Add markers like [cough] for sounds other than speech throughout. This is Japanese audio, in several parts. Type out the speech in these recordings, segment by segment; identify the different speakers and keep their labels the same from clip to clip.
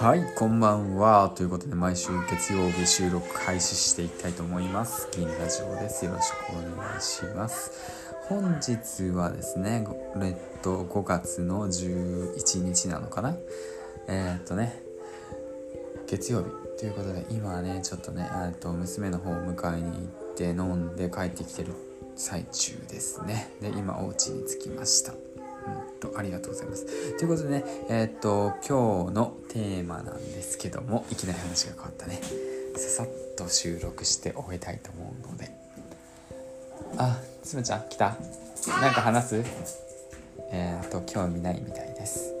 Speaker 1: はいこんばんは。ということで毎週月曜日収録開始していきたいと思います。銀ラジオです。よろしくお願いします。本日はですねえっと5月の11日なのかな？えー、っとね月曜日。ということで今はねちょっとねと娘の方を迎えに行って飲んで帰ってきてる最中ですね。で今お家に着きました。うんとありがとうございます。ということでねえー、っと今日のテーマなんですけどもいきなり話が変わったね。ささっと収録して終えたいと思うので。あつむちゃん来た。なんか話す？えー、っと興味ないみたいです。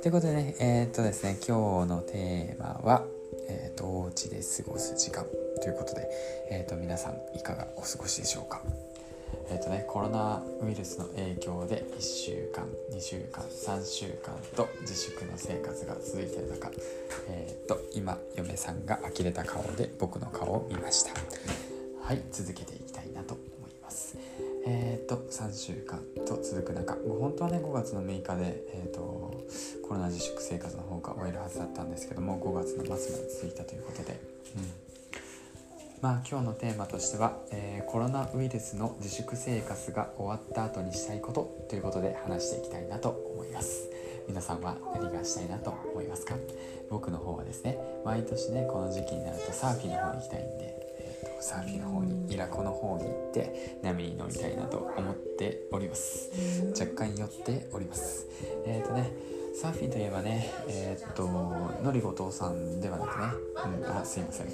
Speaker 1: ということでねえー、っとですね今日のテーマはえーと、お家で過ごす時間ということで、えーと、皆さんいかがお過ごしでしょうか？えーとね、コロナウイルスの影響で1週間2週間3週間と自粛の生活が続いている中、えー、と今嫁さんが呆れた顔で僕の顔を見ました。はい続けていきたいなと思います。えっ、ー、と3週間と続く中もう本当はね5月の6日で、えーとコロナ自粛生活の方が終えるはずだったんですけども5月の末まで続いたということで、うん、まあ今日のテーマとしては、えー、コロナウイルスの自粛生活が終わった後にしたいことということで話していきたいなと思います。皆さんは何がしたいなと思いますか？僕の方はですね毎年ねこの時期になるとサーフィンの方に行きたいんでサーフィンの方にイラコの方に行って波に乗りたいなと思っております。若干寄っております。えっ、ー、とねサーフィンといえばねえー、っとのりごとさんではなくね、うん、あすいません、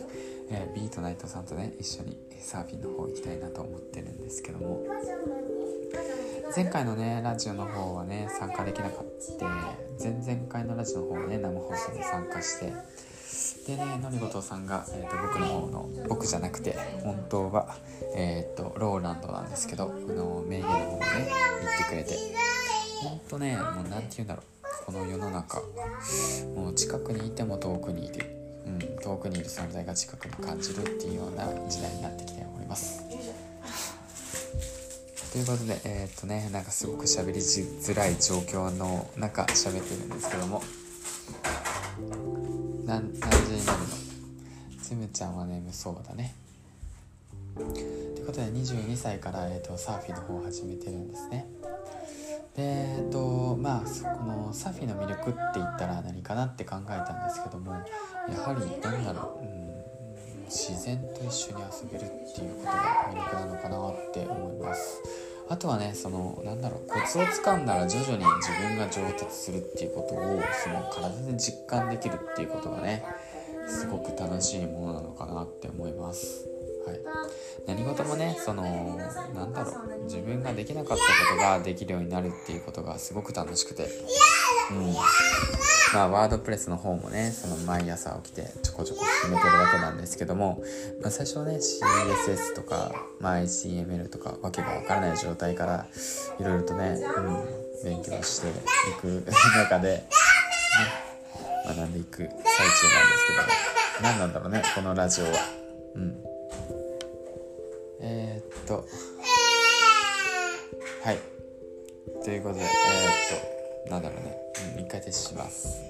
Speaker 1: えー、ビートナイトさんとね一緒にサーフィンの方行きたいなと思ってるんですけども。前回のねラジオの方はね参加できなかった。前々回のラジオの方はね生放送で参加して。でねのりごとさんが、えーと、僕の方の僕じゃなくて本当は、えーと、ローランドなんですけどあの名言の方をね言ってくれて。ほんとねもう何て言うんだろう。この世の中もう近くにいても遠くにいる、うん、遠くにいる存在が近くに感じるっていうような時代になってきております。ということでえー、っとねなんかすごく喋りづらい状況の中喋ってるんですけども。何何時になるの？つむちゃんは眠そうだね。ということで22歳から、えーとサーフィンの方を始めてるんですね。でえっとまあこのサフィの魅力って言ったら何かなって考えたんですけどもやはり何だろう、うん、自然と一緒に遊べるっていうことが魅力なのかなって思います。あとはねそのなんだろうコツをつかんだら徐々に自分が上達するっていうことをその体で実感できるっていうことがねすごく楽しいものなのかなって思います。はい、何事もねそのなんだろう自分ができなかったことができるようになるっていうことがすごく楽しくて、うん。まあ、ワードプレスの方もねその毎朝起きてちょこちょこ進めてるわけなんですけども、まあ、最初はね CSS とか、まあ、HTML とかわけがわからない状態からいろいろとね、うん、勉強していく [laughs] 中で、ね、学んでいく最中なんですけど何なんだろうねこのラジオは。うんえー、っと。はい。ということでえー、っとなんだろうね、うん、一回停止します。